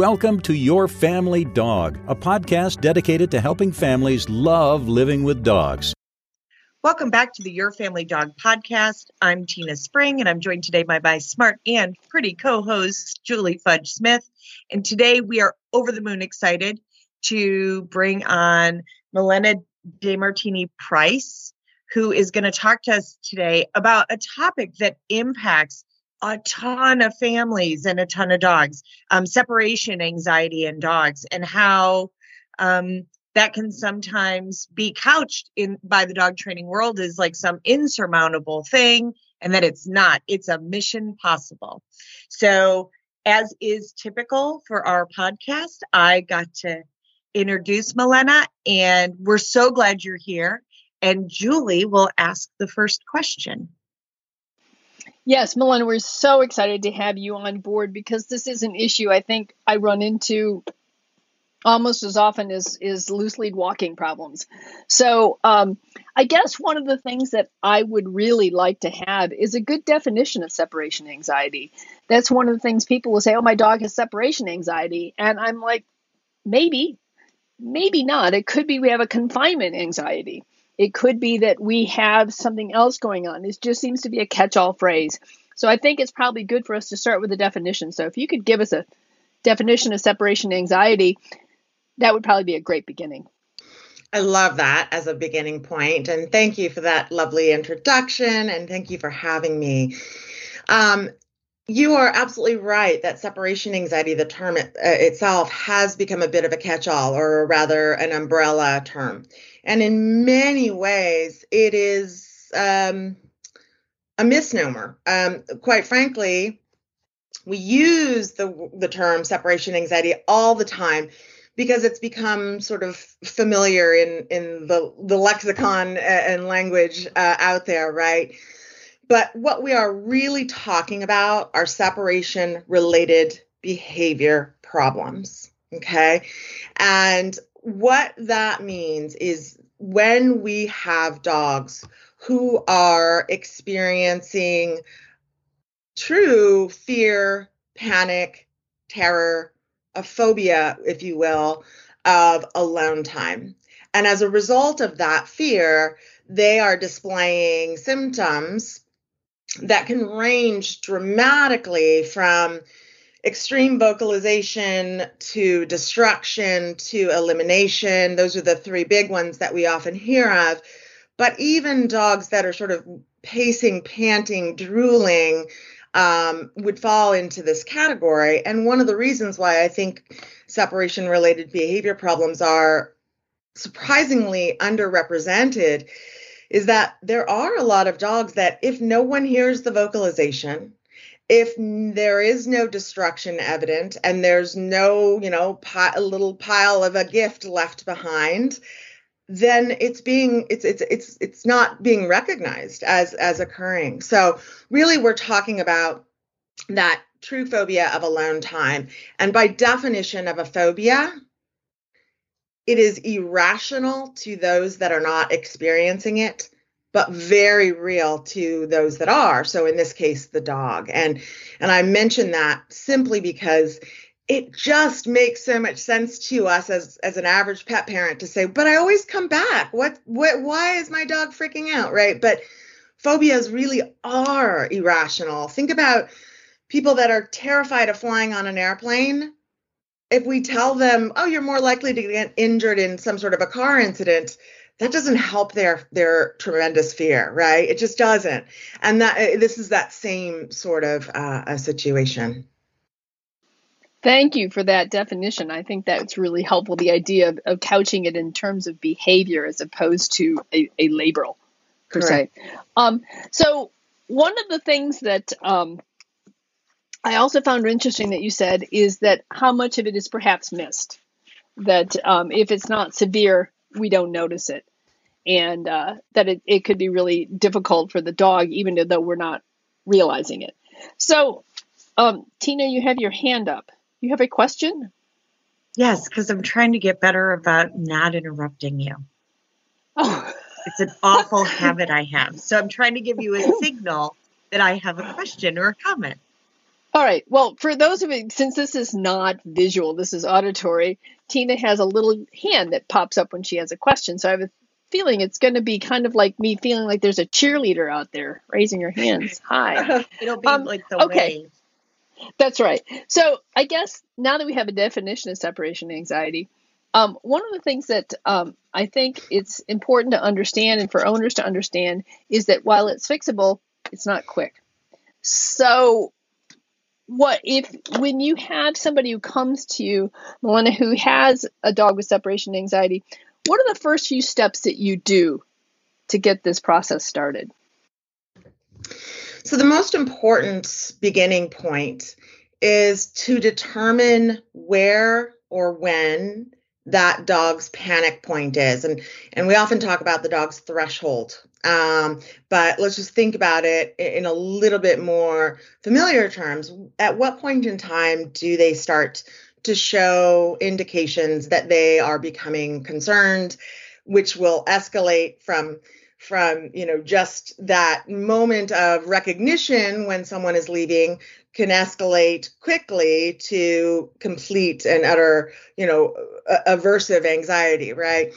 welcome to Your Family Dog, a podcast dedicated to helping families love living with dogs. Welcome back to the Your Family Dog podcast. I'm Tina Spring, and I'm joined today by my smart and pretty co host, Julie Fudge Smith. And today we are over the moon excited to bring on Malena DeMartini Price, who is going to talk to us today about a topic that impacts a ton of families and a ton of dogs um, separation anxiety in dogs and how um, that can sometimes be couched in by the dog training world as like some insurmountable thing and that it's not. It's a mission possible. So as is typical for our podcast i got to introduce Malena and we're so glad you're here. And julie will ask the first question Yes, Malena, we're so excited to have you on board because this is an issue I think I run into almost as often as is loose lead walking problems. So um, I guess one of the things that I would really like to have is a good definition of separation anxiety. That's one of the things people will say, "Oh, my dog has separation anxiety," and I'm like, maybe, maybe not. It could be we have a confinement anxiety. It could be that we have something else going on. It just seems to be a catch all phrase. So I think it's probably good for us to start with a definition. So if you could give us a definition of separation anxiety, that would probably be a great beginning. I love that as a beginning point, and thank you for that lovely introduction, and thank you for having me. Um, you are absolutely right that separation anxiety, the term it, uh, itself, has become a bit of a catch all, or rather, an umbrella term. And in many ways, it is um, a misnomer. Um, quite frankly, we use the, the term separation anxiety all the time because it's become sort of familiar in, in the, the lexicon and language uh, out there, right? But what we are really talking about are separation related behavior problems. Okay. And what that means is when we have dogs who are experiencing true fear, panic, terror, a phobia, if you will, of alone time. And as a result of that fear, they are displaying symptoms that can range dramatically from extreme vocalization to destruction to elimination. Those are the three big ones that we often hear of. But even dogs that are sort of pacing, panting, drooling um, would fall into this category. And one of the reasons why I think separation related behavior problems are surprisingly underrepresented is that there are a lot of dogs that, if no one hears the vocalization, if there is no destruction evident and there's no, you know, pi- a little pile of a gift left behind, then it's being it's it's it's it's not being recognized as as occurring. So really we're talking about that true phobia of alone time. And by definition of a phobia, it is irrational to those that are not experiencing it but very real to those that are. So in this case the dog. And and i mention that simply because it just makes so much sense to us as as an average pet parent to say but i always come back. What what why is my dog freaking out? Right? But phobias really are irrational. Think about people that are terrified of flying on an airplane if we tell them oh you're more likely to get injured in some sort of a car incident that doesn't help their their tremendous fear right? It just doesn't. And that uh, this is that same sort of uh, a situation. Thank you for that definition. I think that's really helpful the idea of, of couching it in terms of behavior as opposed to a, a label per Correct. se um, so one of the things that um, i also found interesting that you said is that how much of it is perhaps missed? That um, if it's not severe we don't notice it. And uh, that it, it could be really difficult for the dog even though we're not realizing it. So um, tina you have your hand up. You have a question? Yes because i'm trying to get better about not interrupting you. Oh. It's an awful habit i have. So i'm trying to give you a signal that i have a question or a comment All right. Well, for those of you, since this is not visual, this is auditory, Tina has a little hand that pops up when she has a question. So I have a feeling it's going to be kind of like me feeling like there's a cheerleader out there raising your hands. Hi. It'll be um, like the okay. Wave. That's right. So I guess now that we have a definition of separation anxiety, um, one of the things that um, I think it's important to understand and for owners to understand is that while it's fixable, it's not quick. So what if when you have somebody who comes to you, Malena, who has a dog with separation anxiety, what are the first few steps that you do to get this process started? So, the most important beginning point is to determine where or when that dog's panic point is. And, and we often talk about the dog's threshold. Um, but let's just think about it in a little bit more familiar terms. At what point in time do they start to show indications that they are becoming concerned, which will escalate from from you know just that moment of recognition when someone is leaving can escalate quickly to complete and utter you know aversive anxiety right?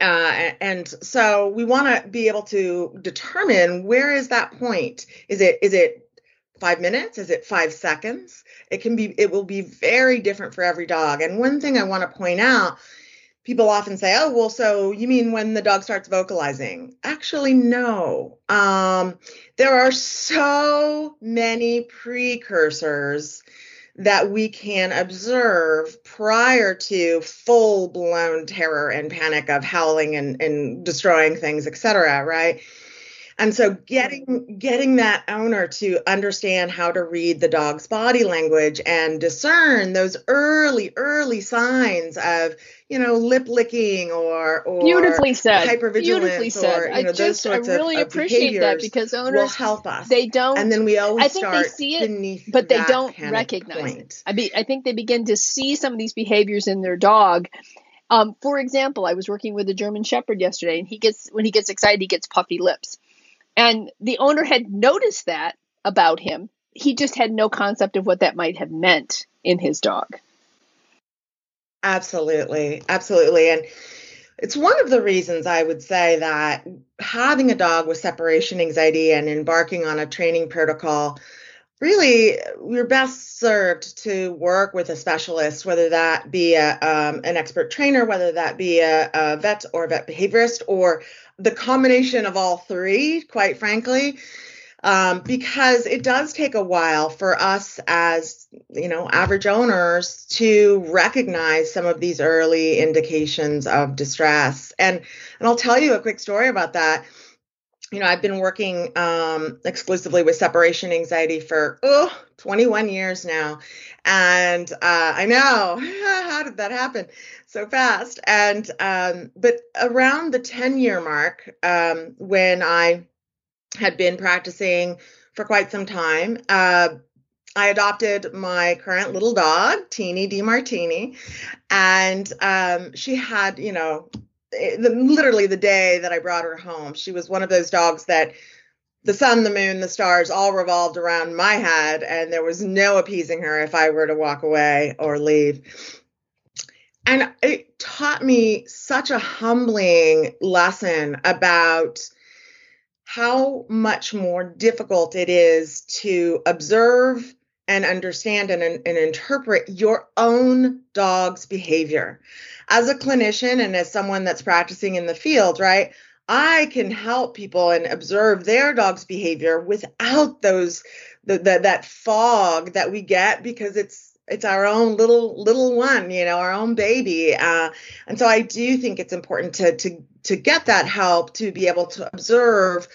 Uh, and so we want to be able to determine where is that point? Is it is it five minutes? Is it five seconds? It can be it will be very different for every dog. And one thing i want to point out people often say, oh, well, so you mean when the dog starts vocalizing? Actually, no. Um, there are so many precursors that we can observe prior to full blown terror and panic of howling and, and destroying things, etc. right? And so getting getting that owner to understand how to read the dog's body language and discern those early early signs of you know lip licking or or beautifully said hypervigilance beautifully said. or you know I just, I really of, appreciate that because owners will help us. They don't and then we always I think start they see it, but they don't recognize point. it. I be, I think they begin to see some of these behaviors in their dog. Um, for example, I was working with a German Shepherd yesterday, and he gets when he gets excited, he gets puffy lips. And the owner had noticed that about him. He just had no concept of what that might have meant in his dog. Absolutely. Absolutely. And it's one of the reasons I would say that having a dog with separation anxiety and embarking on a training protocol really you're best served to work with a specialist whether that be a, um, an expert trainer whether that be a, a vet or a vet behaviorist or the combination of all three, quite frankly, um, because it does take a while for us as you know average owners to recognize some of these early indications of distress. And and I'll tell you a quick story about that. You know, I've been working um, exclusively with separation anxiety for oh, 21 years now, and uh, I know how did that happen? so fast. And um, but around the 10 year mark, um, when I had been practicing for quite some time, uh, I adopted my current little dog, Teeny DeMartini, and um, she had, you know, eh, the, literally the day that I brought her home, she was one of those dogs that the sun, the moon, the stars all revolved around my head, and there was no appeasing her if I were to walk away or leave and it taught me such a humbling lesson about how much more difficult it is to observe and understand and, and interpret your own dog's behavior. As a clinician and as someone that's practicing in the field, right? I can help people and observe their dog's behavior without those the, the, that fog that we get because it's it's our own little little one you know our own baby. Uh, and so i do think it's important to to to get that help to be able to observe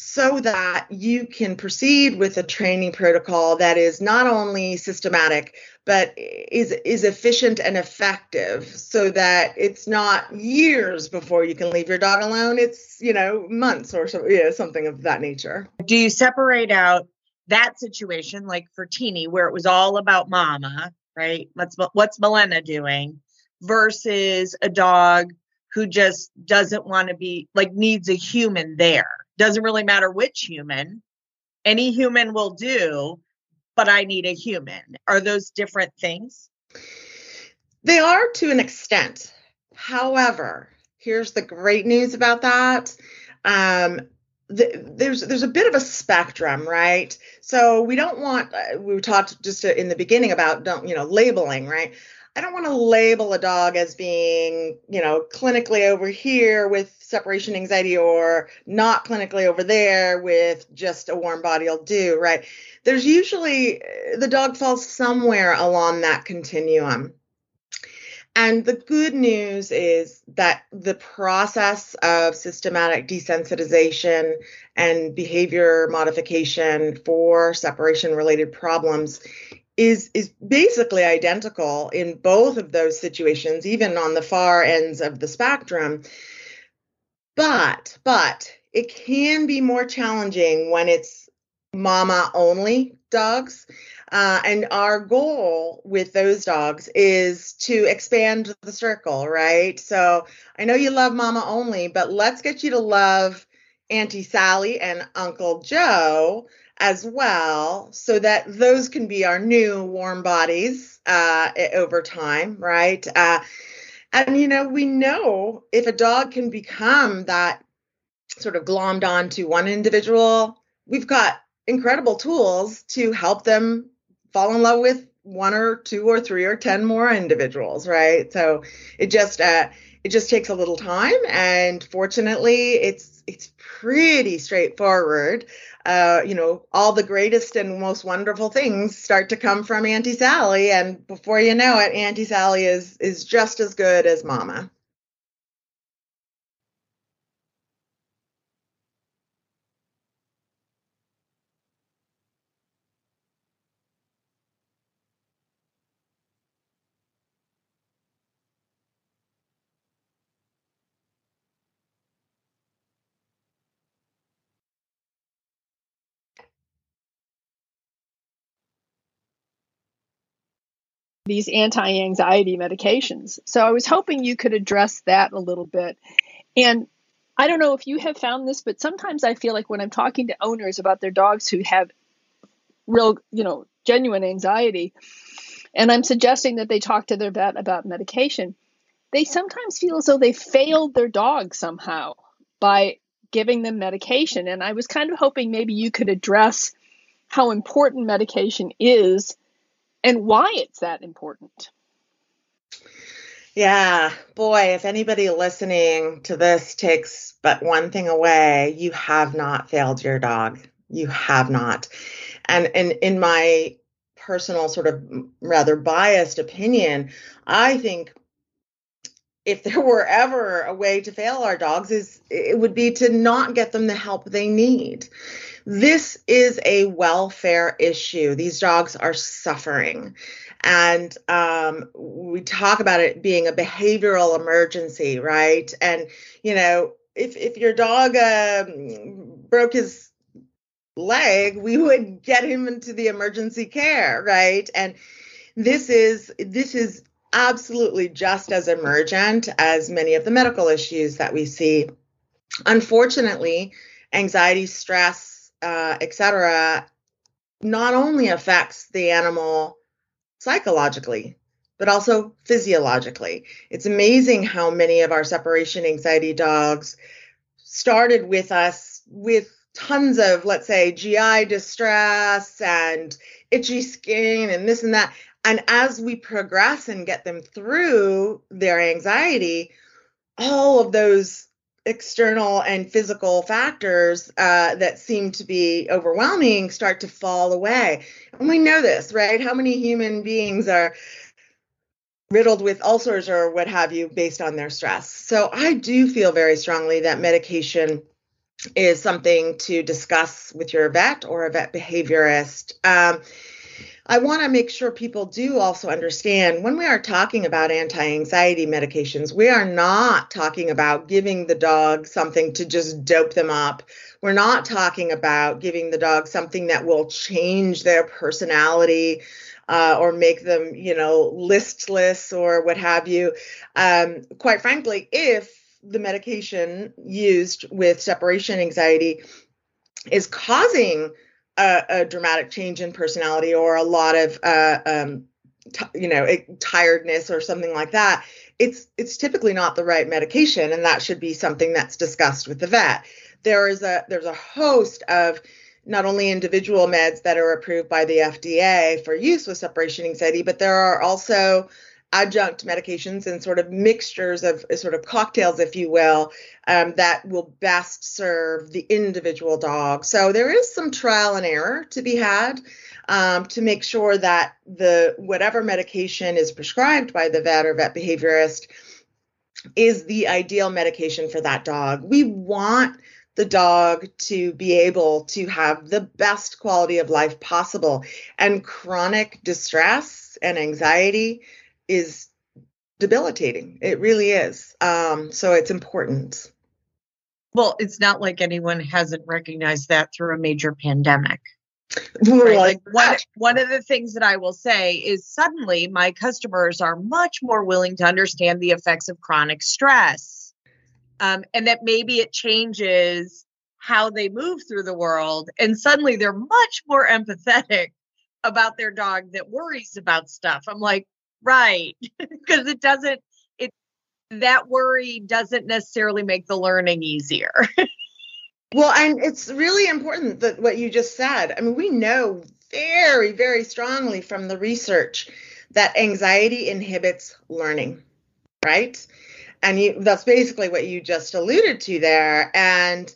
so that you can proceed with a training protocol that is not only systematic but is is efficient and effective so that it's not years before you can leave your dog alone it's you know months or so, something of that nature do you separate out that situation, like for Teeny, where it was all about mama, right? What's what's Malena doing versus a dog who just doesn't want to be like needs a human there. Doesn't really matter which human. Any human will do, but I need a human. Are those different things? They are to an extent. However, here's the great news about that. Um, the, there's there's a bit of a spectrum, right? So we don't want uh, we talked just in the beginning about don't you know labeling, right? I don't want to label a dog as being, you know, clinically over here with separation anxiety or not clinically over there with just a warm body will do, right? There's usually the dog falls somewhere along that continuum. And the good news is that the process of systematic desensitization and behavior modification for separation related problems is is basically identical in both of those situations even on the far ends of the spectrum. But but it can be more challenging when it's mama only dogs. Uh, and our goal with those dogs is to expand the circle right? So i know you love mama only but let's get you to love auntie sally and uncle joe as well, so that those can be our new warm bodies uh, over time, right? Uh, and you know, we know if a dog can become that sort of glommed on to one individual, we've got incredible tools to help them fall in love with one or two or three or ten more individuals, right? So it just uh, it just takes a little time, and fortunately, it's it's pretty straightforward uh, you know, all the greatest and most wonderful things start to come from Auntie Sally, and before you know it, Auntie Sally is is just as good as Mama. These anti anxiety medications. So I was hoping you could address that a little bit. And I don't know if you have found this, but sometimes I feel like when I'm talking to owners about their dogs who have real, you know, genuine anxiety, and I'm suggesting that they talk to their vet about medication, they sometimes feel as though they failed their dog somehow by giving them medication. And I was kind of hoping maybe you could address how important medication is and why it's that important. Yeah, boy, if anybody listening to this takes but one thing away, you have not failed your dog. You have not. And, and in my personal, sort of rather biased opinion, I think if there were ever a way to fail our dogs is it would be to not get them the help they need this is a welfare issue. These dogs are suffering. And um, we talk about it being a behavioral emergency, right? And, you know, if, if your dog uh, broke his leg, we would get him into the emergency care, right? And this is this is absolutely just as emergent as many of the medical issues that we see. Unfortunately, anxiety, stress, uh, etc., not only affects the animal psychologically, but also physiologically. It's amazing how many of our separation anxiety dogs started with us with tons of, let's say, GI distress and itchy skin and this and that. And as we progress and get them through their anxiety, all of those external and physical factors uh, that seem to be overwhelming start to fall away. And we know this, right? How many human beings are riddled with ulcers or what have you based on their stress? So I do feel very strongly that medication is something to discuss with your vet or a vet behaviorist. Um, I want to make sure people do also understand when we are talking about anti anxiety medications, we are not talking about giving the dog something to just dope them up. We're not talking about giving the dog something that will change their personality. Uh, or make them, you know, listless or what have you. Um, quite frankly, if the medication used with separation anxiety is causing a, a dramatic change in personality or a lot of uh, um, t- you know tiredness or something like that it's it's typically not the right medication and that should be something that's discussed with the vet. There is a there's a host of not only individual meds that are approved by the FDA for use with separation anxiety, but there are also adjunct medications and sort of mixtures of sort of cocktails, if you will, um, that will best serve the individual dog. So there is some trial and error to be had um, to make sure that the whatever medication is prescribed by the vet or vet behaviorist is the ideal medication for that dog. We want the dog to be able to have the best quality of life possible. And chronic distress and anxiety is debilitating. It really is. Um, so it's important. Well, it's not like anyone hasn't recognized that through a major pandemic. Right? Like one, one of the things that I will say is suddenly my customers are much more willing to understand the effects of chronic stress um, and that maybe it changes how they move through the world and suddenly they're much more empathetic about their dog that worries about stuff i'm like right because it doesn't it that worry doesn't necessarily make the learning easier. Well and it's really important that what you just said. I mean we know very very strongly from the research that anxiety inhibits learning right? And you, that's basically what you just alluded to there. And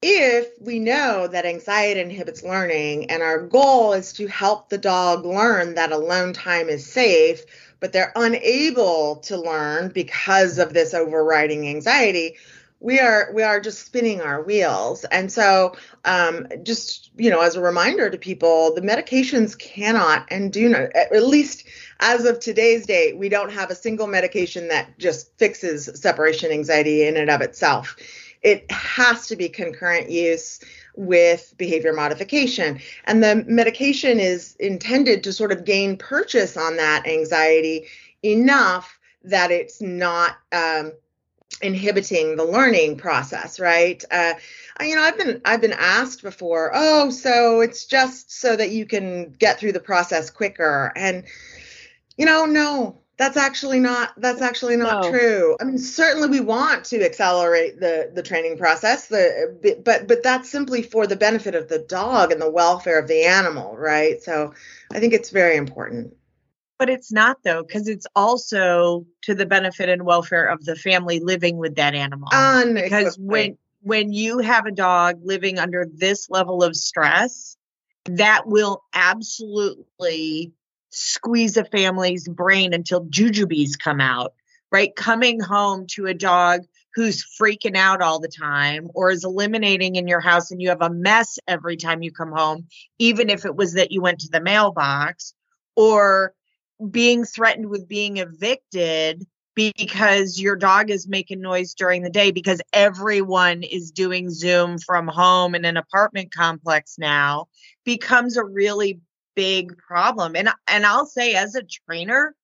if we know that anxiety inhibits learning and our goal is to help the dog learn that alone time is safe, but they're unable to learn because of this overriding anxiety, we are we are just spinning our wheels. And so um, just you know as a reminder to people the medications cannot and do not at least as of today's date we don't have a single medication that just fixes separation anxiety in and of itself it has to be concurrent use with behavior modification. And the medication is intended to sort of gain purchase on that anxiety enough that it's not um, inhibiting the learning process right? Uh, you know i've been i've been asked before oh so it's just so that you can get through the process quicker. And you know no that's actually not that's actually not no. true i mean certainly we want to accelerate the the training process the but but that's simply for the benefit of the dog and the welfare of the animal right so i think it's very important but it's not though, because it's also to the benefit and welfare of the family living with that animal. because when when you have a dog living under this level of stress, that will absolutely squeeze a family's brain until jujubes come out, right? Coming home to a dog who's freaking out all the time or is eliminating in your house and you have a mess every time you come home, even if it was that you went to the mailbox, or being threatened with being evicted because your dog is making noise during the day because everyone is doing Zoom from home in an apartment complex now becomes a really big problem. And and I'll say as a trainer,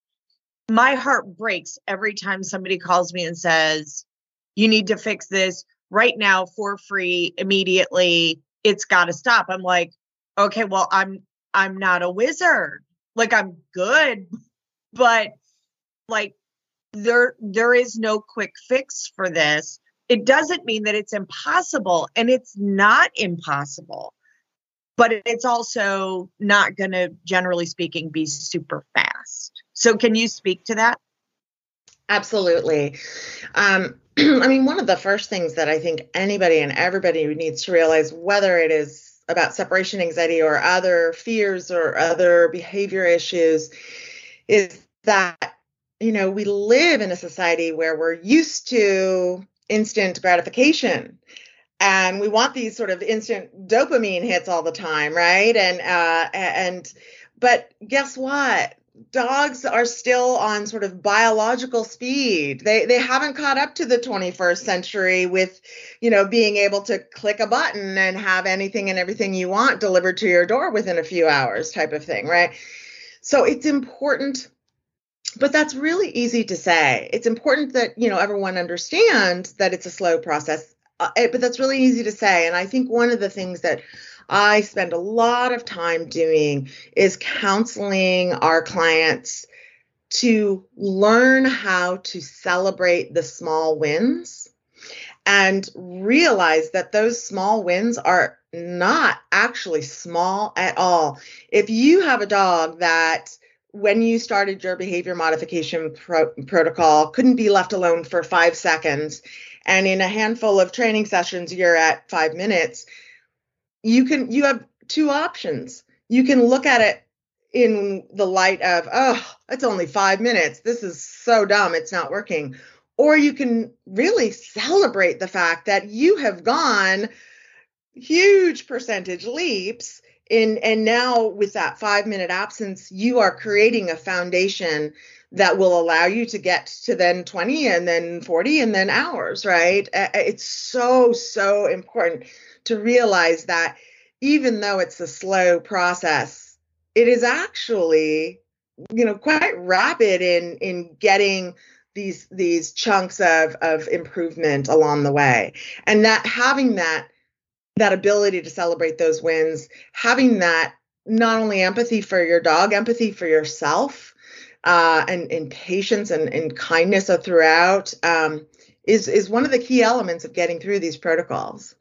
my heart breaks every time somebody calls me and says, "You need to fix this right now for free immediately. It's got to stop." I'm like, "Okay, well, I'm I'm not a wizard like I'm good, but like there there is no quick fix for this. It doesn't mean that it's impossible and it's not impossible. But it's also not going to generally speaking be super fast. So can you speak to that? Absolutely. Um, I mean, one of the first things that I think anybody and everybody needs to realize, whether it is about separation anxiety or other fears or other behavior issues is that you know we live in a society where we're used to instant gratification and we want these sort of instant dopamine hits all the time right and uh and but guess what dogs are still on sort of biological speed. They they haven't caught up to the 21st century with, you know, being able to click a button and have anything and everything you want delivered to your door within a few hours type of thing, right? So it's important but that's really easy to say. It's important that, you know, everyone understands that it's a slow process. Uh, eh, but that's really easy to say and I think one of the things that I spend a lot of time doing is counseling our clients to learn how to celebrate the small wins and realize that those small wins are not actually small at all. If you have a dog that when you started your behavior modification pro- protocol couldn't be left alone for five seconds and in a handful of training sessions you're at five minutes. You can you have two options. You can look at it in the light of oh it's only five minutes. This is so dumb. It's not working. Or you can really celebrate the fact that you have gone huge percentage leaps in and now with that 5 minute absence you are creating a foundation that will allow you to get to then 20 and then 40 and then hours right? It's so so important to realize that even though it's a slow process it is actually you know quite rapid in in getting these these chunks of of improvement along the way. And that having that that ability to celebrate those wins having that not only empathy for your dog empathy for yourself uh, and, and patience and, and kindness throughout um, is is one of the key elements of getting through these protocols.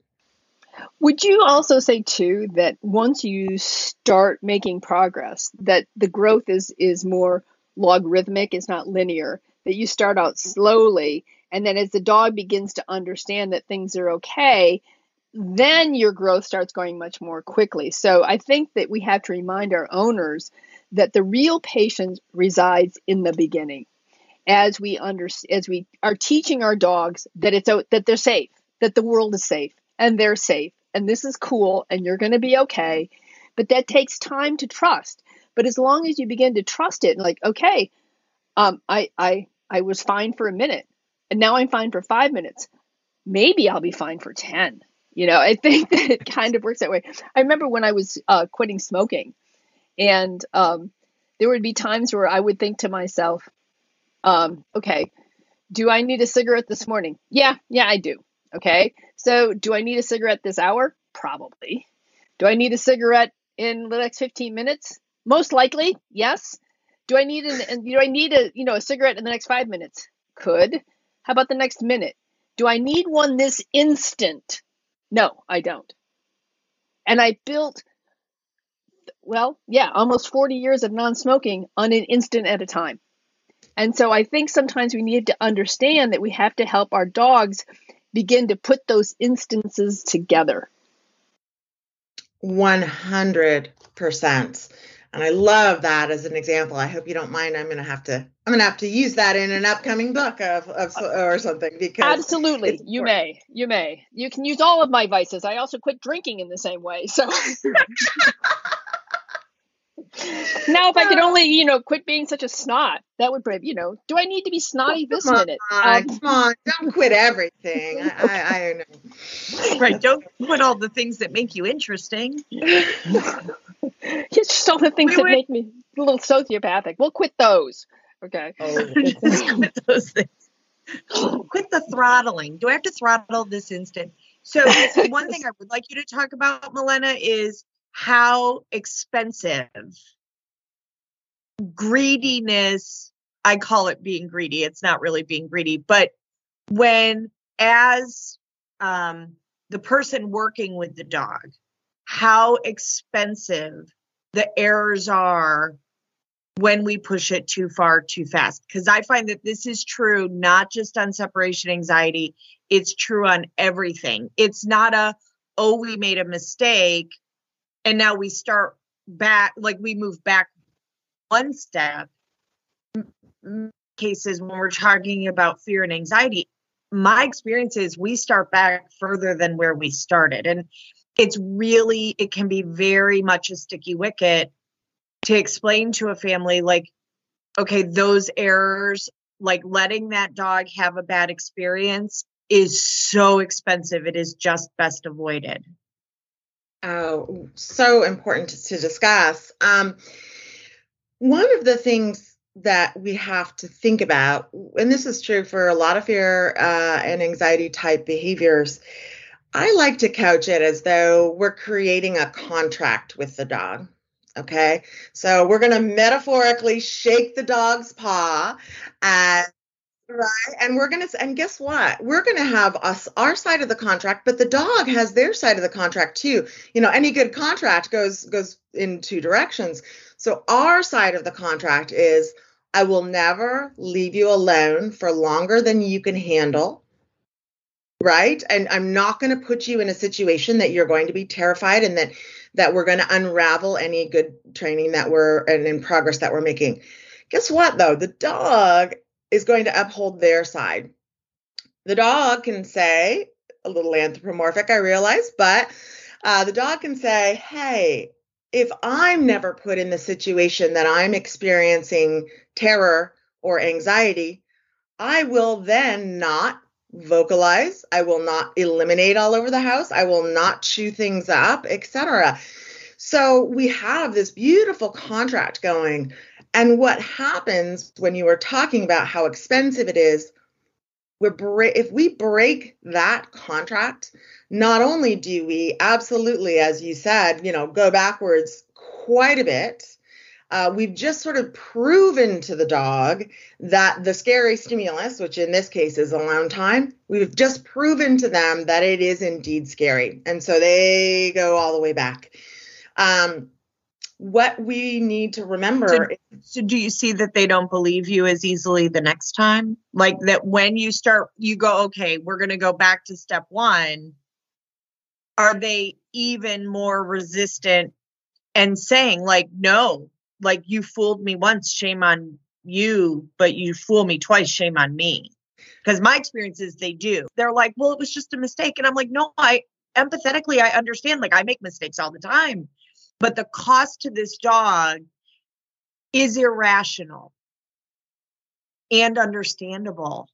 Would you also say too that once you start making progress that the growth is is more logarithmic is not linear that you start out slowly and then as the dog begins to understand that things are okay then your growth starts going much more quickly. So i think that we have to remind our owners that the real patience resides in the beginning as we under as we are teaching our dogs that it's that they're safe that the world is safe and they're safe and this is cool and you're going to be okay but that takes time to trust but as long as you begin to trust it like okay um, I, I I was fine for a minute and now I'm fine for five minutes. Maybe I'll be fine for 10. You know, I think that it kind of works that way. I remember when I was uh, quitting smoking, and um, there would be times where I would think to myself, um, okay, do I need a cigarette this morning? Yeah, yeah, I do. Okay. So do I need a cigarette this hour? Probably. Do I need a cigarette in the next 15 minutes? Most likely, yes. Do I need an do I need a you know a cigarette in the next five minutes? Could. How about the next minute? Do I need one this instant? No, I don't. And I built well, yeah, almost 40 years of non-smoking on an instant at a time. And so I think sometimes we need to understand that we have to help our dogs begin to put those instances together. 100%. And I love that as an example. I hope you don't mind. I'm going to have to I'm going to have to use that in an upcoming book of, of or something because Absolutely. You may. You may. You can use all of my vices. I also quit drinking in the same way. So now if I could only, you know, quit being such a snot, that would be, you know, do I need to be snotty this come minute? On, um, come on, don't quit everything. I, I, I know. Right, don't quit all the things that make you interesting. it's just all the things we that would... make me a little sociopathic. We'll quit those. Okay. Oh. quit those things. quit the throttling. Do I have to throttle this instant? So one thing I would like you to talk about, Malena, is how expensive greediness i call it being greedy it's not really being greedy but when as um, the person working with the dog how expensive the errors are when we push it too far too fast. Because i find that this is true not just on separation anxiety it's true on everything. It's not a oh we made a mistake and now we start back like we move back one step. Cases when we're talking about fear and anxiety my experience is we start back further than where we started. And it's really it can be very much a sticky wicket to explain to a family like okay those errors like letting that dog have a bad experience is so expensive. It is just best avoided Oh, so important to discuss. Um, one of the things that we have to think about, and this is true for a lot of fear uh, and anxiety type behaviors, I like to couch it as though we're creating a contract with the dog. Okay. So we're going to metaphorically shake the dog's paw and right. And we're going to and guess what? We're going to have us our side of the contract but the dog has their side of the contract too. You know any good contract goes goes in two directions. So our side of the contract is i will never leave you alone for longer than you can handle right? And i'm not going to put you in a situation that you're going to be terrified and that that we're going to unravel any good training that we're and in progress that we're making. Guess what though? The dog is going to uphold their side. The dog can say, a little anthropomorphic, I realize, but uh, the dog can say, hey, if I'm never put in the situation that I'm experiencing terror or anxiety, I will then not vocalize i will not eliminate all over the house i will not chew things up etc so we have this beautiful contract going and what happens when you are talking about how expensive it is we're if we break that contract not only do we absolutely as you said you know go backwards quite a bit uh, we've just sort of proven to the dog that the scary stimulus, which in this case is alone time, we've just proven to them that it is indeed scary. And so they go all the way back. Um, what we need to remember. So, so, do you see that they don't believe you as easily the next time? Like that when you start, you go, okay, we're going to go back to step one. Are they even more resistant and saying, like, no, like you fooled me once, shame on you, but you fool me twice, shame on me. Because my experience is they do. They're like, well, it was just a mistake. And I'm like, no, I empathetically, I understand. Like, I make mistakes all the time. But the cost to this dog is irrational and understandable.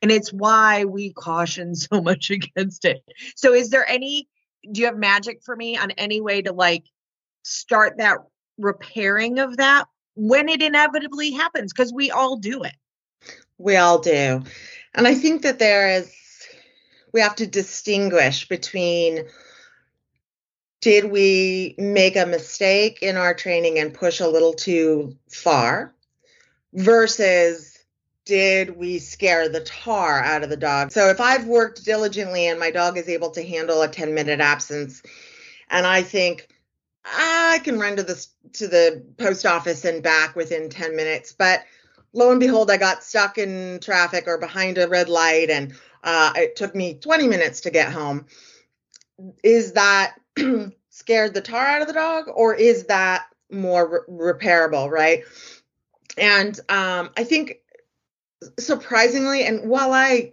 And it's why we caution so much against it. So, is there any, do you have magic for me on any way to like start that repairing of that when it inevitably happens because we all do it. We all do. And I think that there is, we have to distinguish between did we make a mistake in our training and push a little too far versus did we scare the tar out of the dog? So if I've worked diligently and my dog is able to handle a 10 minute absence and I think, I can run to the to the post office and back within 10 minutes. But lo and behold, I got stuck in traffic or behind a red light, and uh, it took me 20 minutes to get home. Is that scared the tar out of the dog, or is that more re- repairable, right? And um, I think surprisingly, and while I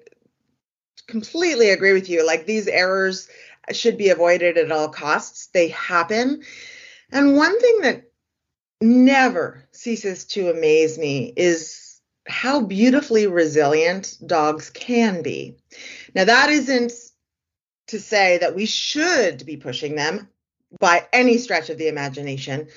completely agree with you, like these errors should be avoided at all costs. They happen. And one thing that never ceases to amaze me is how beautifully resilient dogs can be. Now, that isn't to say that we should be pushing them by any stretch of the imagination.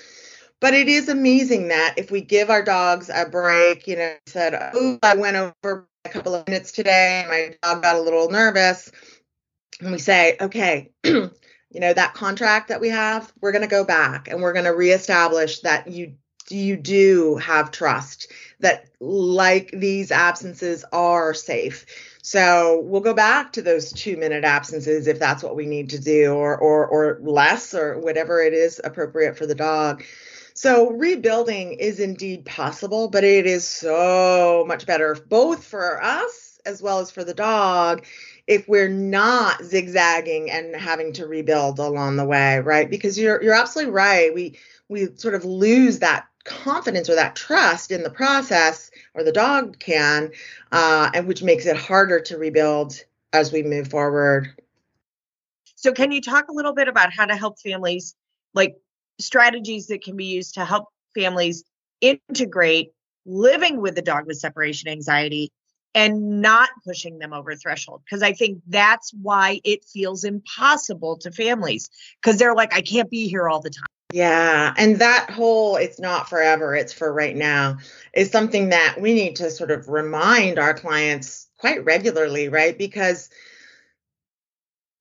But it is amazing that if we give our dogs a break, you know, said, Oh, I went over a couple of minutes today, and my dog got a little nervous and we say, okay, you know, that contract that we have, we're going to go back and we're going to reestablish that you you do have trust that like these absences are safe. So we'll go back to those two minute absences if that's what we need to do or or or less or whatever it is appropriate for the dog. So rebuilding is indeed possible, but it is so much better both for us as well as for the dog if we're not zigzagging and having to rebuild along the way, right? Because you're you're absolutely right. We we sort of lose that confidence or that trust in the process, or the dog can, uh, and which makes it harder to rebuild as we move forward. So, can you talk a little bit about how to help families, like strategies that can be used to help families integrate living with the dog with separation anxiety and not pushing them over threshold because i think that's why it feels impossible to families because they're like i can't be here all the time yeah and that whole it's not forever it's for right now is something that we need to sort of remind our clients quite regularly right because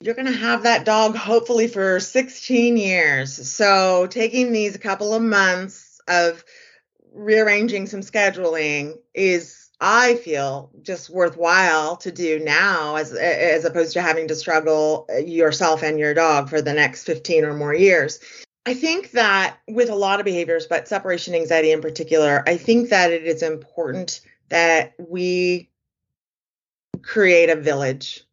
you're going to have that dog hopefully for 16 years. So taking these a couple of months of rearranging some scheduling is I feel just worthwhile to do now as as opposed to having to struggle uh, yourself and your dog for the next 15 or more years. I think that with a lot of behaviors, but separation anxiety in particular, I think that it is important that we create a village.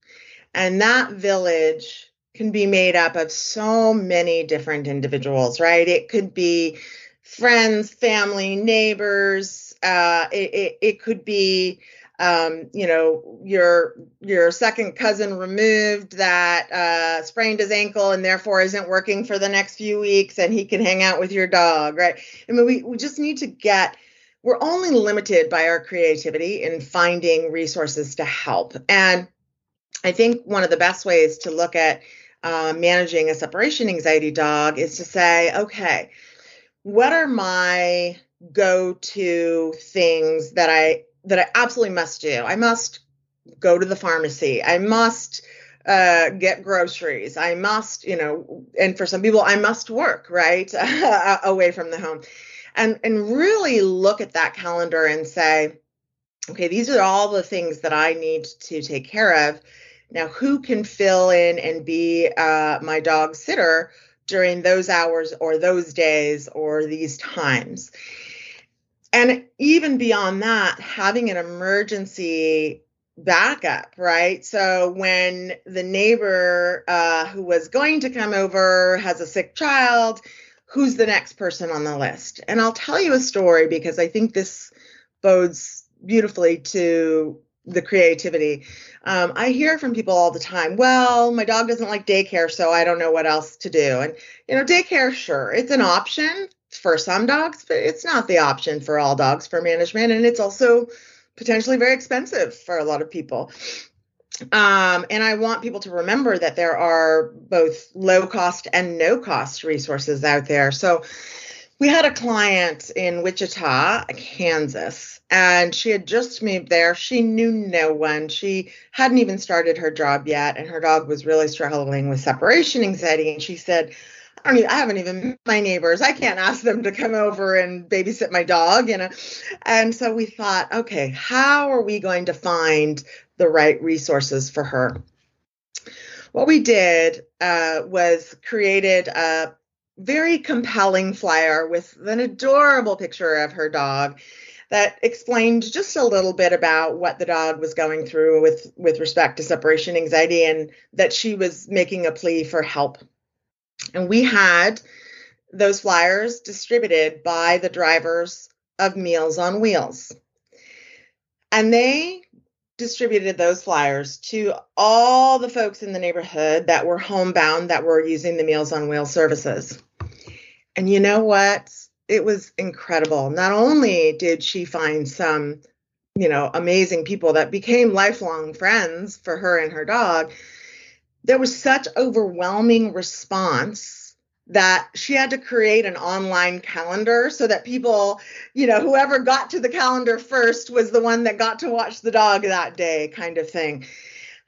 And that village can be made up of so many different individuals, right? It could be friends, family, neighbors. Uh, it, it, it could be um, you know, your your second cousin removed that uh, sprained his ankle and therefore isn't working for the next few weeks, and he can hang out with your dog, right? I mean, we we just need to get. We're only limited by our creativity in finding resources to help, and I think one of the best ways to look at uh, managing a separation anxiety dog is to say, okay, what are my go-to things that I that I absolutely must do. I must go to the pharmacy. I must uh, get groceries. I must, you know, and for some people, I must work right away from the home, and and really look at that calendar and say, okay, these are all the things that I need to take care of. Now, who can fill in and be uh, my dog sitter during those hours or those days or these times? And even beyond that, having an emergency backup, right? So when the neighbor uh, who was going to come over has a sick child, who's the next person on the list? And I'll tell you a story because I think this bodes beautifully to the creativity. Um, I hear from people all the time, well, my dog doesn't like daycare, so I don't know what else to do. And, you know, daycare, sure, it's an option for some dogs, but it's not the option for all dogs for management. And it's also potentially very expensive for a lot of people. Um, and I want people to remember that there are both low cost and no cost resources out there. So we had a client in Wichita, Kansas, and she had just moved there. She knew no one. She hadn't even started her job yet, and her dog was really struggling with separation anxiety. And she said, I mean, I haven't even met my neighbors. I can't ask them to come over and babysit my dog, you know. And so we thought, okay, how are we going to find the right resources for her? What we did uh, was created a very compelling flyer with an adorable picture of her dog that explained just a little bit about what the dog was going through with with respect to separation anxiety and that she was making a plea for help and we had those flyers distributed by the drivers of Meals on Wheels. And they distributed those flyers to all the folks in the neighborhood that were homebound that were using the Meals on Wheels services. And you know what? It was incredible. Not only did she find some, you know, amazing people that became lifelong friends for her and her dog, there was such overwhelming response that she had to create an online calendar so that people, you know, whoever got to the calendar first was the one that got to watch the dog that day, kind of thing.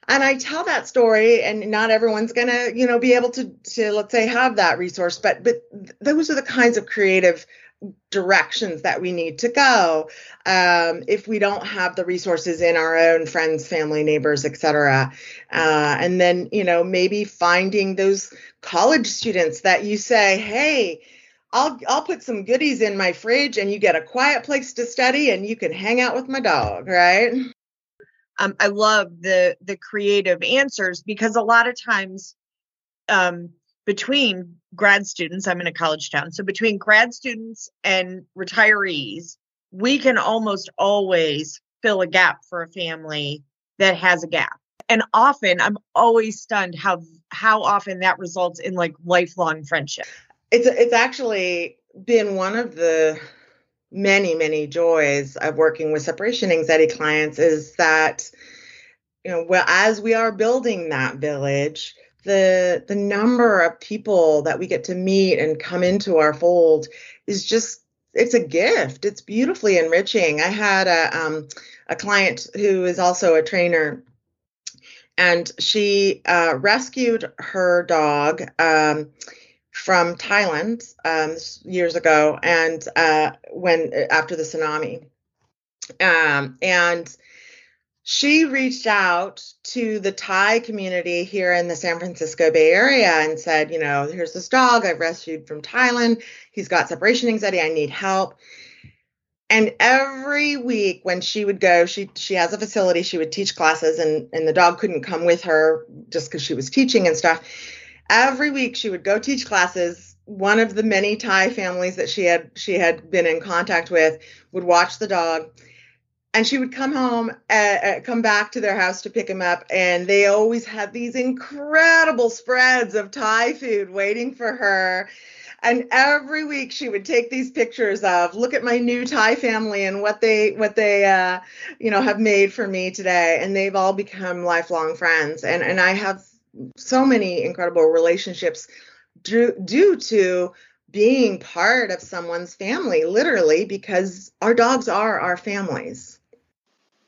And I tell that story, and not everyone's gonna, you know, be able to, to let's say, have that resource. But but those are the kinds of creative directions that we need to go um, if we don't have the resources in our own friends family neighbors etc uh, and then you know maybe finding those college students that you say hey I'll I'll put some goodies in my fridge and you get a quiet place to study and you can hang out with my dog, right? Um, I love the the creative answers because a lot of times um, between grad students, I'm in a college town, so between grad students and retirees, we can almost always fill a gap for a family that has a gap. And often I'm always stunned how how often that results in like lifelong friendship. It's it's actually been one of the many many joys of working with separation anxiety clients is that you know well as we are building that village the the number of people that we get to meet and come into our fold is just it's a gift. It's beautifully enriching. I had a um, a client who is also a trainer, and she uh, rescued her dog um, from Thailand um, years ago, and uh, when after the tsunami, um, and she reached out to the Thai community here in the San Francisco Bay Area and said, you know, here's this dog I've rescued from Thailand. He's got separation anxiety. I need help. And every week when she would go, she she has a facility, she would teach classes and and the dog couldn't come with her just cuz she was teaching and stuff. Every week she would go teach classes. One of the many Thai families that she had she had been in contact with would watch the dog and she would come home uh, uh, come back to their house to pick him up and they always had these incredible spreads of thai food waiting for her. And every week she would take these pictures of look at my new thai family and what they what they uh, you know have made for me today. And they've all become lifelong friends. And and i have so many incredible relationships due, due to being part of someone's family literally because our dogs are our families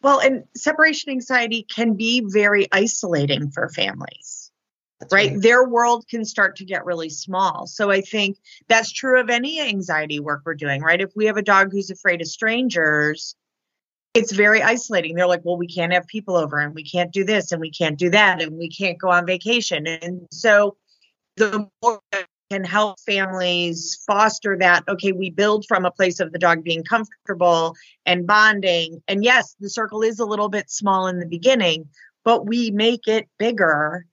well, and separation anxiety can be very isolating for families. Right? right? Their world can start to get really small. So I think that's true of any anxiety work we're doing, right? If we have a dog who's afraid of strangers, it's very isolating. They're like, well, we can't have people over and we can't do this and we can't do that and we can't go on vacation. And so the more can help families foster that okay we build from a place of the dog being comfortable and bonding. And yes the circle is a little bit small in the beginning but we make it bigger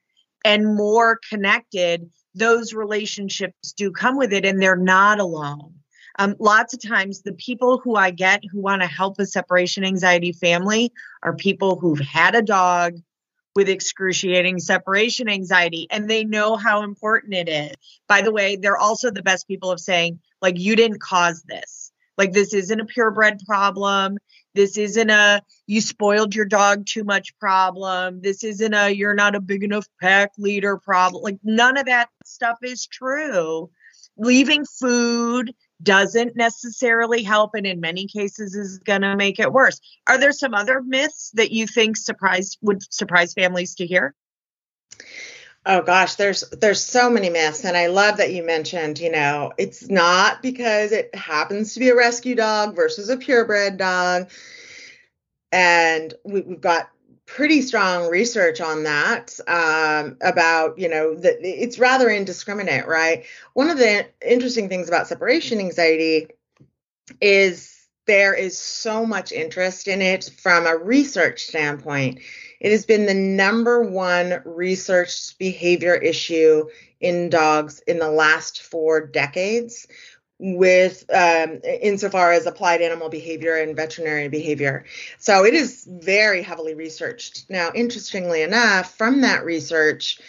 and more connected. Those relationships do come with it and they're not alone. Um, lots of times the people who i get who want to help a separation anxiety family are people who've had a dog with excruciating separation anxiety and they know how important it is. By the way, they're also the best people of saying, like, you didn't cause this. Like, this isn't a purebred problem. This isn't a you spoiled your dog too much problem. This isn't a you're not a big enough pack leader problem. Like, none of that stuff is true. Leaving food doesn't necessarily help and in many cases is going to make it worse. Are there some other myths that you think surprise would surprise families to hear? Oh gosh, there's there's so many myths and I love that you mentioned, you know, it's not because it happens to be a rescue dog versus a purebred dog. And we, have got pretty strong research on that um, about you know that it's rather indiscriminate right? One of the interesting things about separation anxiety is there is so much interest in it from a research standpoint. It has been the number one researched behavior issue in dogs in the last four decades with um, insofar as applied animal behavior and veterinary behavior. So it is very heavily researched. Now, interestingly enough, from that research,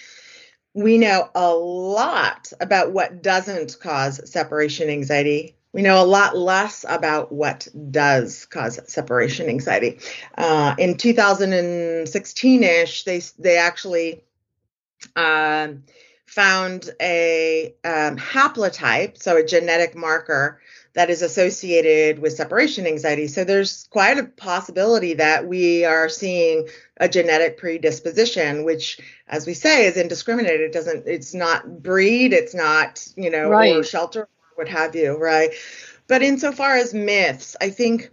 we know a lot about what doesn't cause separation anxiety. We know a lot less about what does cause separation anxiety. Uh, in 2016-ish, they they actually um, found a um, haplotype, so a genetic marker that is associated with separation anxiety. So there's quite a possibility that we are seeing a genetic predisposition, which, as we say, is indiscriminate. It doesn't, it's not breed, it's not, you know, right. or shelter, or what have you, right? But insofar as myths, I think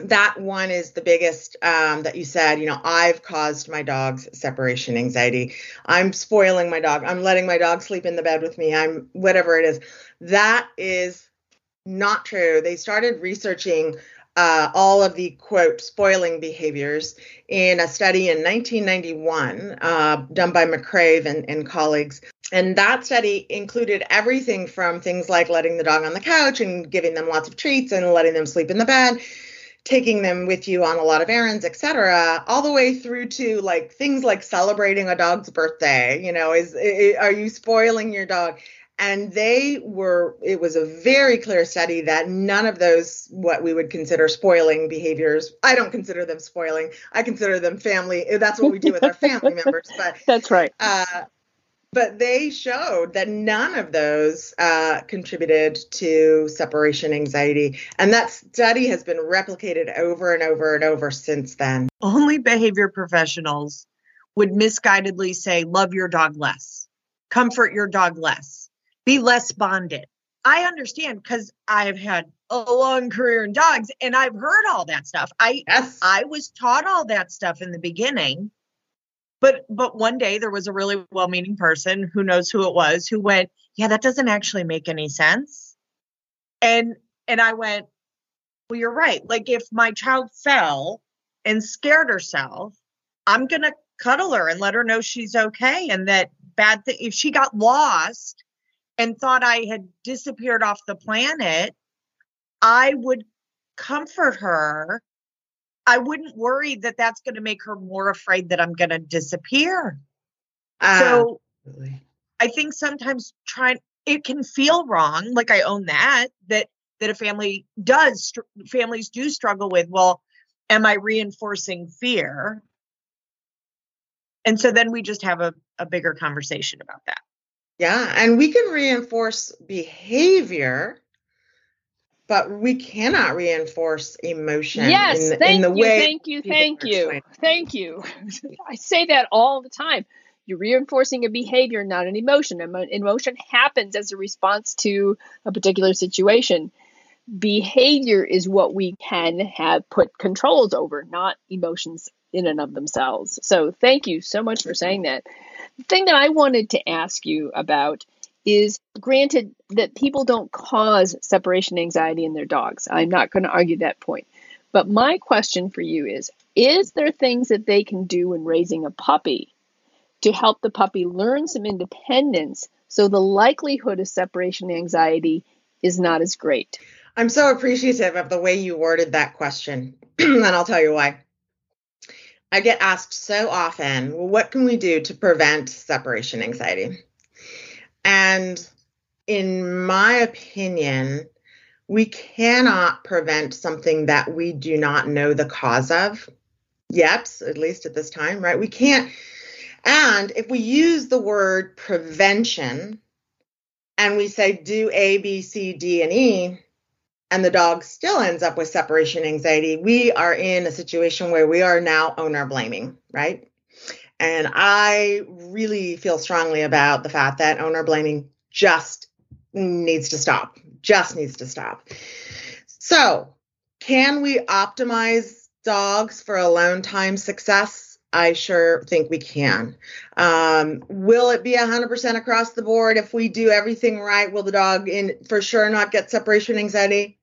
that one is the biggest um, that you said you know i've caused my dog's separation anxiety. I'm spoiling my dog. I'm letting my dog sleep in the bed with me. I'm whatever it is. That is not true. They started researching uh, all of the quote spoiling behaviors in a study in 1991 uh, done by McCrave and, and colleagues. And that study included everything from things like letting the dog on the couch and giving them lots of treats and letting them sleep in the bed taking them with you on a lot of errands, etc., all the way through to like things like celebrating a dog's birthday. You know, is, is are you spoiling your dog? And they were, it was a very clear study that none of those, what we would consider spoiling behaviors, I don't consider them spoiling. I consider them family. That's what we do with our family members. But that's right. Uh, but they showed that none of those uh, contributed to separation anxiety. And that study has been replicated over and over and over since then. Only behavior professionals would misguidedly say, love your dog less, comfort your dog less, be less bonded. I understand because I've had a long career in dogs and I've heard all that stuff. I yes. I was taught all that stuff in the beginning. But but one day there was a really well-meaning person who knows who it was who went, "Yeah, that doesn't actually make any sense." And and I went, "Well, you're right. Like if my child fell and scared herself, I'm going to cuddle her and let her know she's okay and that bad thing if she got lost and thought I had disappeared off the planet, I would comfort her. I wouldn't worry that that's going to make her more afraid that I'm going to disappear. Uh, so I think sometimes trying it can feel wrong. Like I own that that that a family does families do struggle with. Well, am I reinforcing fear? And so then we just have a, a bigger conversation about that. Yeah, and we can reinforce behavior, but we cannot reinforce emotion. Yes, in the, thank in the you, way thank you, thank you, thank you. I say that all the time. You're reinforcing a behavior, not an emotion. Emotion happens as a response to a particular situation. Behavior is what we can have put controls over, not emotions in and of themselves. So thank you so much for saying that. The thing that I wanted to ask you about is granted that people don't cause separation anxiety in their dogs. I'm not going to argue that point. But my question for you is Is there things that they can do when raising a puppy to help the puppy learn some independence so the likelihood of separation anxiety is not as great? I'm so appreciative of the way you worded that question, and I'll tell you why. I get asked so often, well, what can we do to prevent separation anxiety? And in my opinion, we cannot prevent something that we do not know the cause of yet, at least at this time, right? We can't. And if we use the word prevention and we say do A, B, C, D, and E, and the dog still ends up with separation anxiety, we are in a situation where we are now owner blaming, right? And I really feel strongly about the fact that owner blaming just needs to stop, just needs to stop. So, can we optimize dogs for alone time success? I sure think we can. Um, will it be 100% across the board if we do everything right? Will the dog in for sure not get separation anxiety?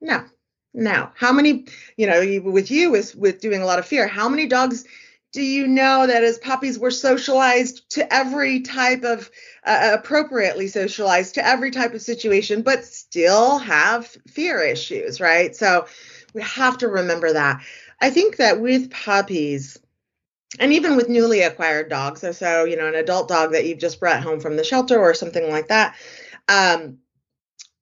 No, no. How many, you know, with you is with doing a lot of fear, how many dogs do you know that as puppies were socialized to every type of uh, appropriately socialized to every type of situation, but still have fear issues, right? So we have to remember that. I think that with puppies, and even with newly acquired dogs, so, so you know, an adult dog that you've just brought home from the shelter or something like that, um,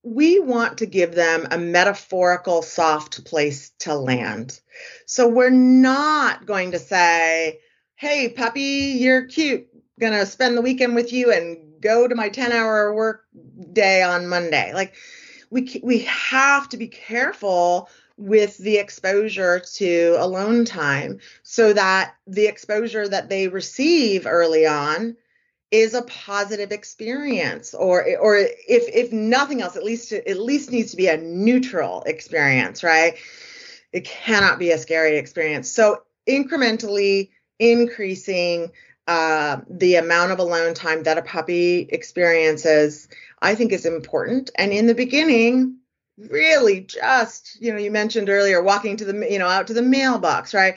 we want to give them a metaphorical soft place to land. So we're not going to say, hey, puppy, you're cute. Gonna spend the weekend with you and go to my 10 hour work day on Monday. Like, we, we have to be careful with the exposure to alone time so that the exposure that they receive early on is a positive experience or or if if nothing else at least at least needs to be a neutral experience right? It cannot be a scary experience. So incrementally increasing uh, the amount of alone time that a puppy experiences i think is important. And in the beginning really just you know you mentioned earlier walking to the you know out to the mailbox right?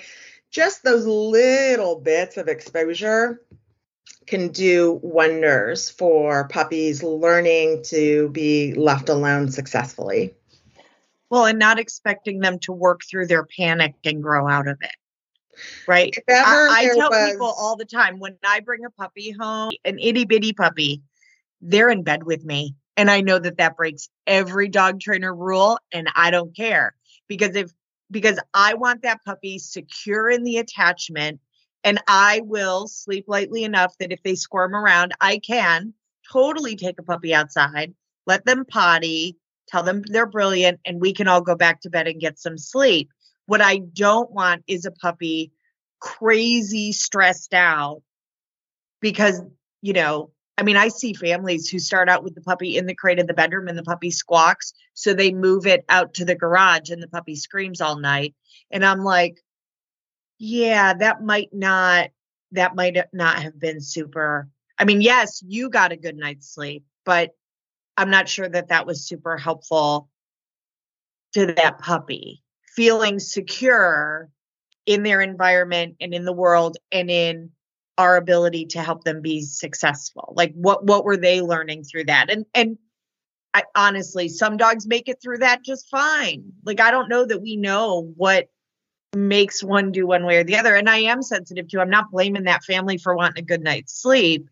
Just those little bits of exposure can do wonders for puppies learning to be left alone successfully. Well, and not expecting them to work through their panic and grow out of it. Right. I, I, tell was... people all the time when I bring a puppy home, an itty bitty puppy, they're in bed with me. And I know that that breaks every dog trainer rule, and I don't care because if because I want that puppy secure in the attachment and I will sleep lightly enough that if they squirm around, I can totally take a puppy outside, let them potty, tell them they're brilliant, and we can all go back to bed and get some sleep. What I don't want is a puppy crazy stressed out because, you know, I mean, I see families who start out with the puppy in the crate in the bedroom and the puppy squawks. So they move it out to the garage and the puppy screams all night. And I'm like, yeah, that might not, that might not have been super. I mean, yes, you got a good night's sleep, but I'm not sure that that was super helpful to that puppy. Feeling secure in their environment and in the world and in our ability to help them be successful. Like what what were they learning through that? And and I honestly some dogs make it through that just fine. Like i don't know that we know what makes one do one way or the other. And i am sensitive to i'm not blaming that family for wanting a good night's sleep.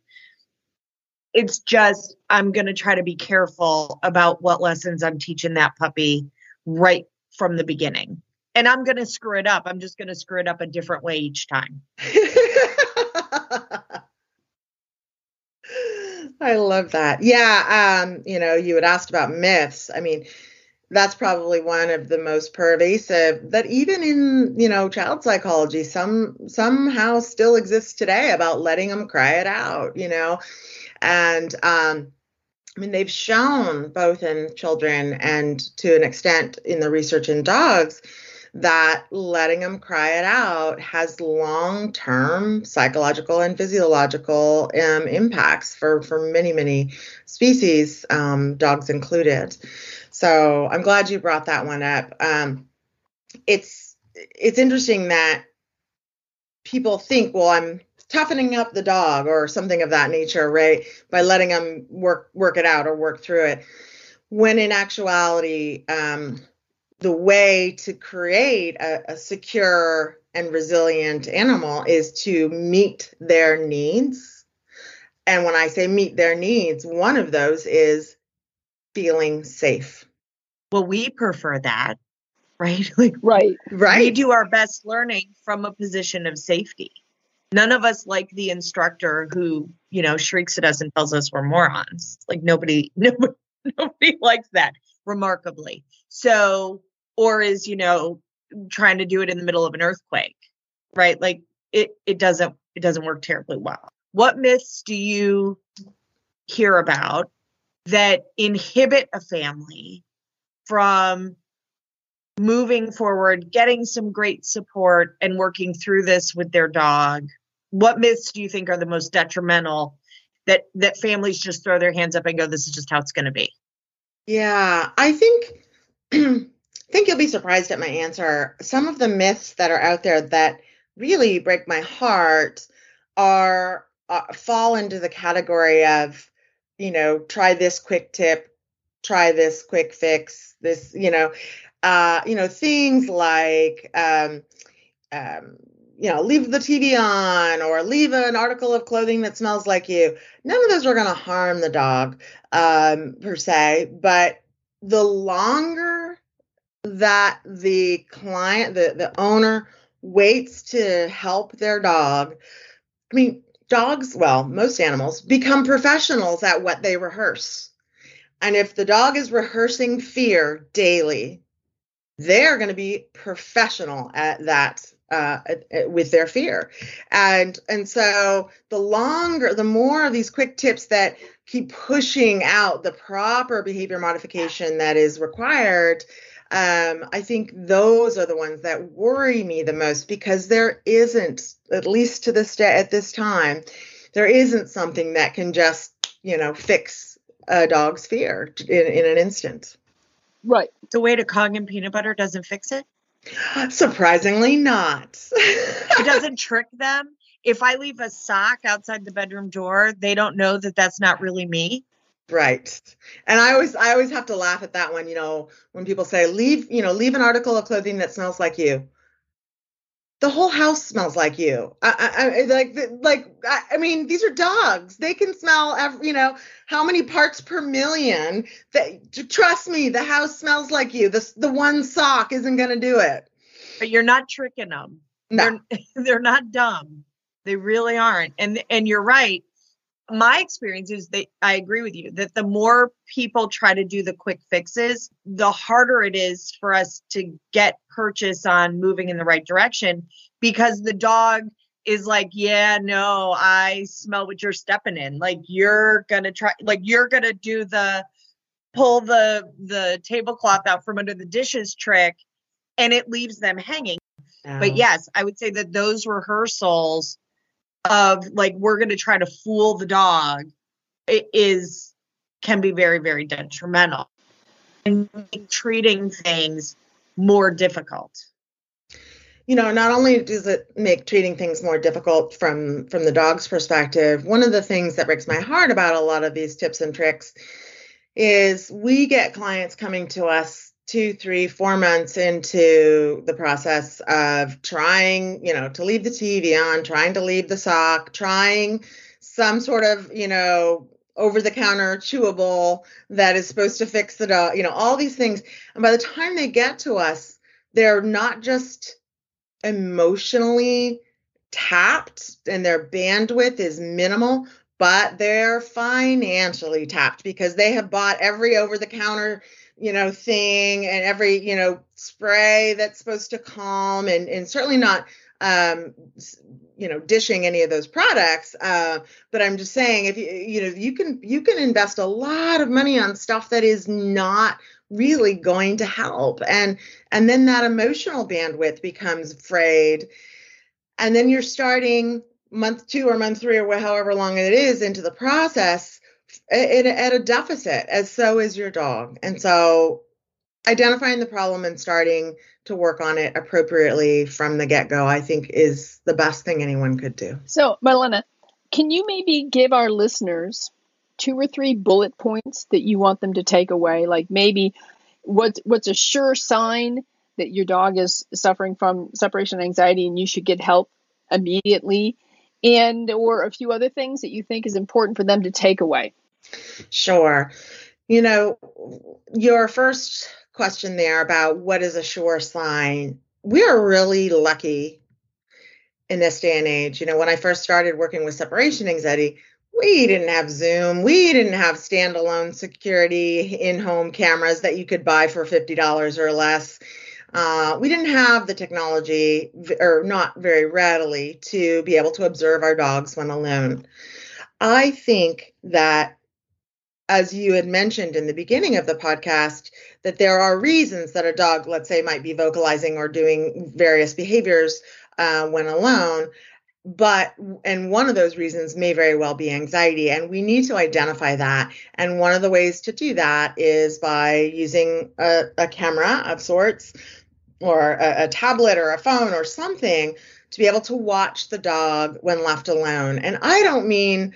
It's just i'm going to try to be careful about what lessons i'm teaching that puppy right from the beginning. And i'm going to screw it up. I'm just going to screw it up a different way each time. I love that. Yeah, um, you know, you had asked about myths. I mean, that's probably one of the most pervasive that even in, you know, child psychology some somehow still exists today about letting them cry it out, you know. And um I mean, they've shown both in children and to an extent in the research in dogs that letting them cry it out has long term psychological and physiological um, impacts for, for many, many species, um, dogs included. So I'm glad you brought that one up. Um, it's it's interesting that people think, well, I'm toughening up the dog or something of that nature, right? By letting them work work it out or work through it. When in actuality, um, the way to create a, a secure and resilient animal is to meet their needs. And when I say meet their needs, one of those is feeling safe. Well, we prefer that, right? Like, right. Right. We do our best learning from a position of safety. None of us like the instructor who, you know, shrieks at us and tells us we're morons. Like nobody, nobody, nobody likes that remarkably. So or is you know trying to do it in the middle of an earthquake right like it it doesn't it doesn't work terribly well what myths do you hear about that inhibit a family from moving forward getting some great support and working through this with their dog what myths do you think are the most detrimental that that families just throw their hands up and go this is just how it's going to be yeah i think I think you'll be surprised at my answer. Some of the myths that are out there that really break my heart are uh, fall into the category of, you know, try this quick tip, try this quick fix, this, you know, uh, you know, things like, um, um, you know, leave the TV on or leave an article of clothing that smells like you. None of those are going to harm the dog um, per se, but the longer that the client, the, the owner waits to help their dog. I mean, dogs, well, most animals become professionals at what they rehearse. And if the dog is rehearsing fear daily, they're going to be professional at that uh, with their fear. And and so the longer, the more of these quick tips that keep pushing out the proper behavior modification that is required, um, I think those are the ones that worry me the most because there isn't, at least to this day, at this time, there isn't something that can just, you know, fix a dog's fear in, in an instant. Right. The way to Kangen peanut butter doesn't fix it? Surprisingly not. it doesn't trick them. If I leave a sock outside the bedroom door, they don't know that that's not really me. Right. And I always I always have to laugh at that one, you know, when people say leave, you know, leave an article of clothing that smells like you. The whole house smells like you. I, I, I like like I, I, mean, these are dogs. They can smell every, you know, how many parts per million. That trust me, the house smells like you. The the one sock isn't going to do it. But you're not tricking them. No. They're they're not dumb. They really aren't. And and you're right my experience is that I agree with you that the more people try to do the quick fixes, the harder it is for us to get purchase on moving in the right direction because the dog is like, yeah, no, I smell what you're stepping in. Like you're gonna try, like you're gonna do the pull the the tablecloth out from under the dishes trick, and it leaves them hanging. But yes, I would say that those rehearsals of like we're going to try to fool the dog is can be very very detrimental. And treating things more difficult. You know not only does it make treating things more difficult from from the dog's perspective one of the things that breaks my heart about a lot of these tips and tricks is we get clients coming to us two, three, four months into the process of trying, you know, to leave the TV on, trying to leave the sock, trying some sort of, you know, over the counter chewable that is supposed to fix the dog, you know, all these things. And by the time they get to us, they're not just emotionally tapped and their bandwidth is minimal, but they're financially tapped because they have bought every over the counter you know thing and every you know spray that's supposed to calm and and certainly not um you know dishing any of those products uh but i'm just saying if you you know you can you can invest a lot of money on stuff that is not really going to help. And and then that emotional bandwidth becomes frayed. And then you're starting month two or month three or however long it is into the process at, at a deficit, as so is your dog. And so identifying the problem and starting to work on it appropriately from the get go, I think is the best thing anyone could do. So, Malena, can you maybe give our listeners two or three bullet points that you want them to take away? Like maybe what's what's a sure sign that your dog is suffering from separation anxiety and you should get help immediately and or a few other things that you think is important for them to take away Sure. You know, your first question there about what is a sure sign, we are really lucky in this day and age. You know, when I first started working with separation anxiety, we didn't have Zoom. We didn't have standalone security in home cameras that you could buy for $50 or less. Uh, we didn't have the technology, or not very readily, to be able to observe our dogs when alone. I think that as you had mentioned in the beginning of the podcast, that there are reasons that a dog, let's say, might be vocalizing or doing various behaviors uh, when alone. But, and one of those reasons may very well be anxiety. And we need to identify that. And one of the ways to do that is by using a, a camera of sorts or a, a tablet or a phone or something to be able to watch the dog when left alone. And I don't mean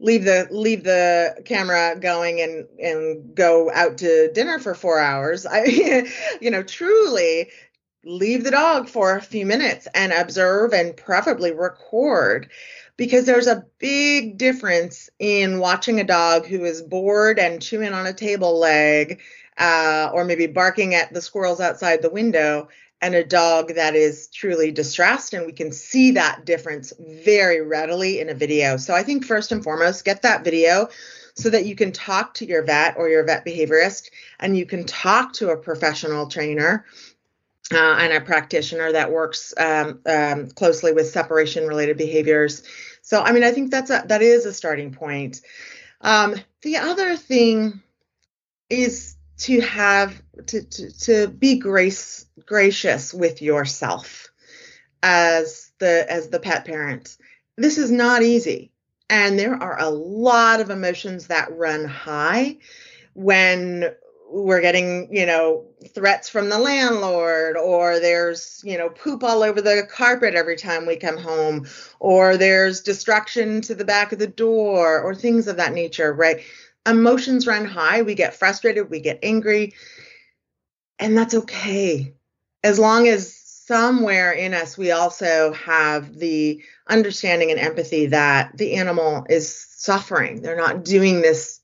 leave the leave the camera going and and go out to dinner for 4 hours. I you know truly leave the dog for a few minutes and observe and preferably record because there's a big difference in watching a dog who is bored and chewing on a table leg uh, or maybe barking at the squirrels outside the window and a dog that is truly distressed. And we can see that difference very readily in a video. So I think first and foremost, get that video so that you can talk to your vet or your vet behaviorist and you can talk to a professional trainer. Uh, and a practitioner that works um, um, closely with separation related behaviors. So, I mean, I think that's a, that is a starting point. Um, the other thing is to have to, to, to be grace gracious with yourself as the as the pet parent. This is not easy. And there are a lot of emotions that run high when we're getting you know threats from the landlord or there's you know poop all over the carpet every time we come home or there's destruction to the back of the door or things of that nature right emotions run high. We get frustrated, we get angry, and that's okay. As long as somewhere in us we also have the understanding and empathy that the animal is suffering. They're not doing this,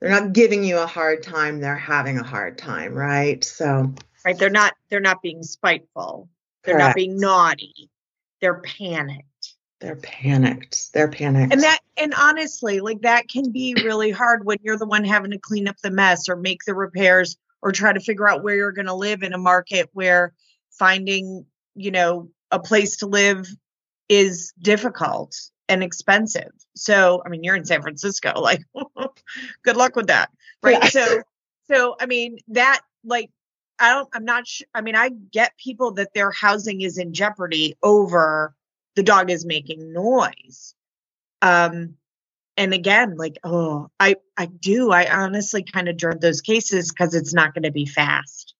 they're not giving you a hard time, they're having a hard time, right? So Right. They're not they're not being spiteful. They're correct. not being naughty. They're panicked. They're panicked. They're panicked. And that, and honestly, like that can be really hard when you're the one having to clean up the mess or make the repairs or try to figure out where you're going to live in a market where finding, you know, a place to live is difficult and expensive. So, I mean, you're in San Francisco, like good luck with that. Right. Yeah. So, so I mean, that like I don't I'm not sure I mean, I get people that their housing is in jeopardy over the dog is making noise. Um and again, like, oh, I I do. I honestly kind of dread those cases because it's not going to be fast.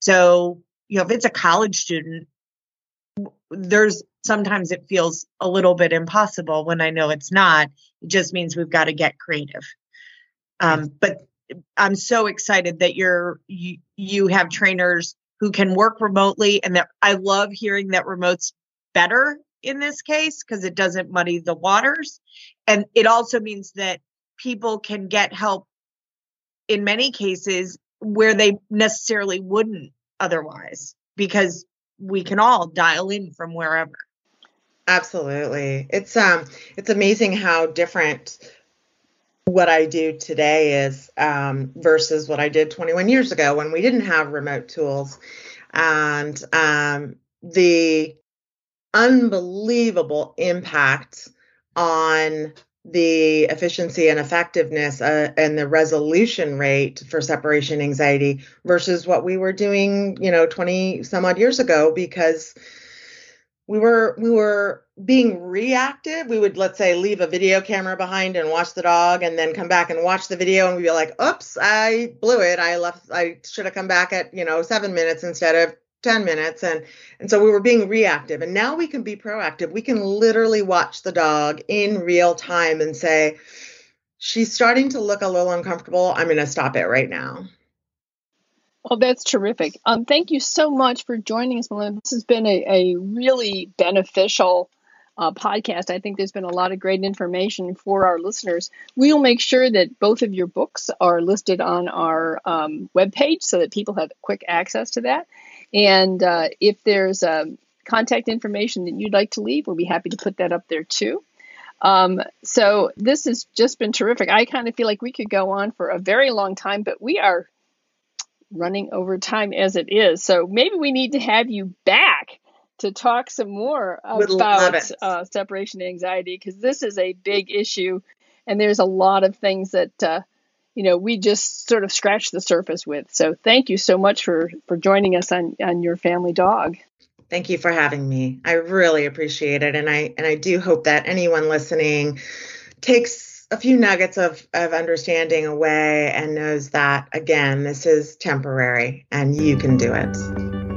So, you know, if it's a college student, there's sometimes it feels a little bit impossible when I know it's not. It just means we've got to get creative. Um, but I'm so excited that you're you, you have trainers who can work remotely and that I love hearing that remote's better in this case because it doesn't muddy the waters. And it also means that people can get help in many cases where they necessarily wouldn't otherwise because we can all dial in from wherever. Absolutely. It's um it's amazing how different what I do today is um, versus what I did 21 years ago when we didn't have remote tools. And um, the unbelievable impact on the efficiency and effectiveness uh, and the resolution rate for separation anxiety versus what we were doing, you know, 20 some odd years ago because we were we were being reactive. We would let's say leave a video camera behind and watch the dog and then come back and watch the video and we'd be like oops i blew it. I left i should have come back at you know seven minutes instead of 10 minutes and and so we were being reactive and now we can be proactive we can literally watch the dog in real time and say she's starting to look a little uncomfortable i'm going to stop it right now well, that's terrific. Um, thank you so much for joining us, Malena. This has been a, a really beneficial uh, podcast. I think there's been a lot of great information for our listeners. We'll make sure that both of your books are listed on our um, webpage so that people have quick access to that. And uh, if there's um, contact information that you'd like to leave, we'll be happy to put that up there too. Um, so this has just been terrific. I kind of feel like we could go on for a very long time, but we are running over time as it is. So maybe we need to have you back to talk some more about uh, separation anxiety because this is a big issue, and there's a lot of things that uh, you know we just sort of scratch the surface with. So thank you so much for for joining us on on your family dog. Thank you for having me. I really appreciate it, and I and I do hope that anyone listening takes a few nuggets of, of understanding away and knows that, again, this is temporary and you can do it.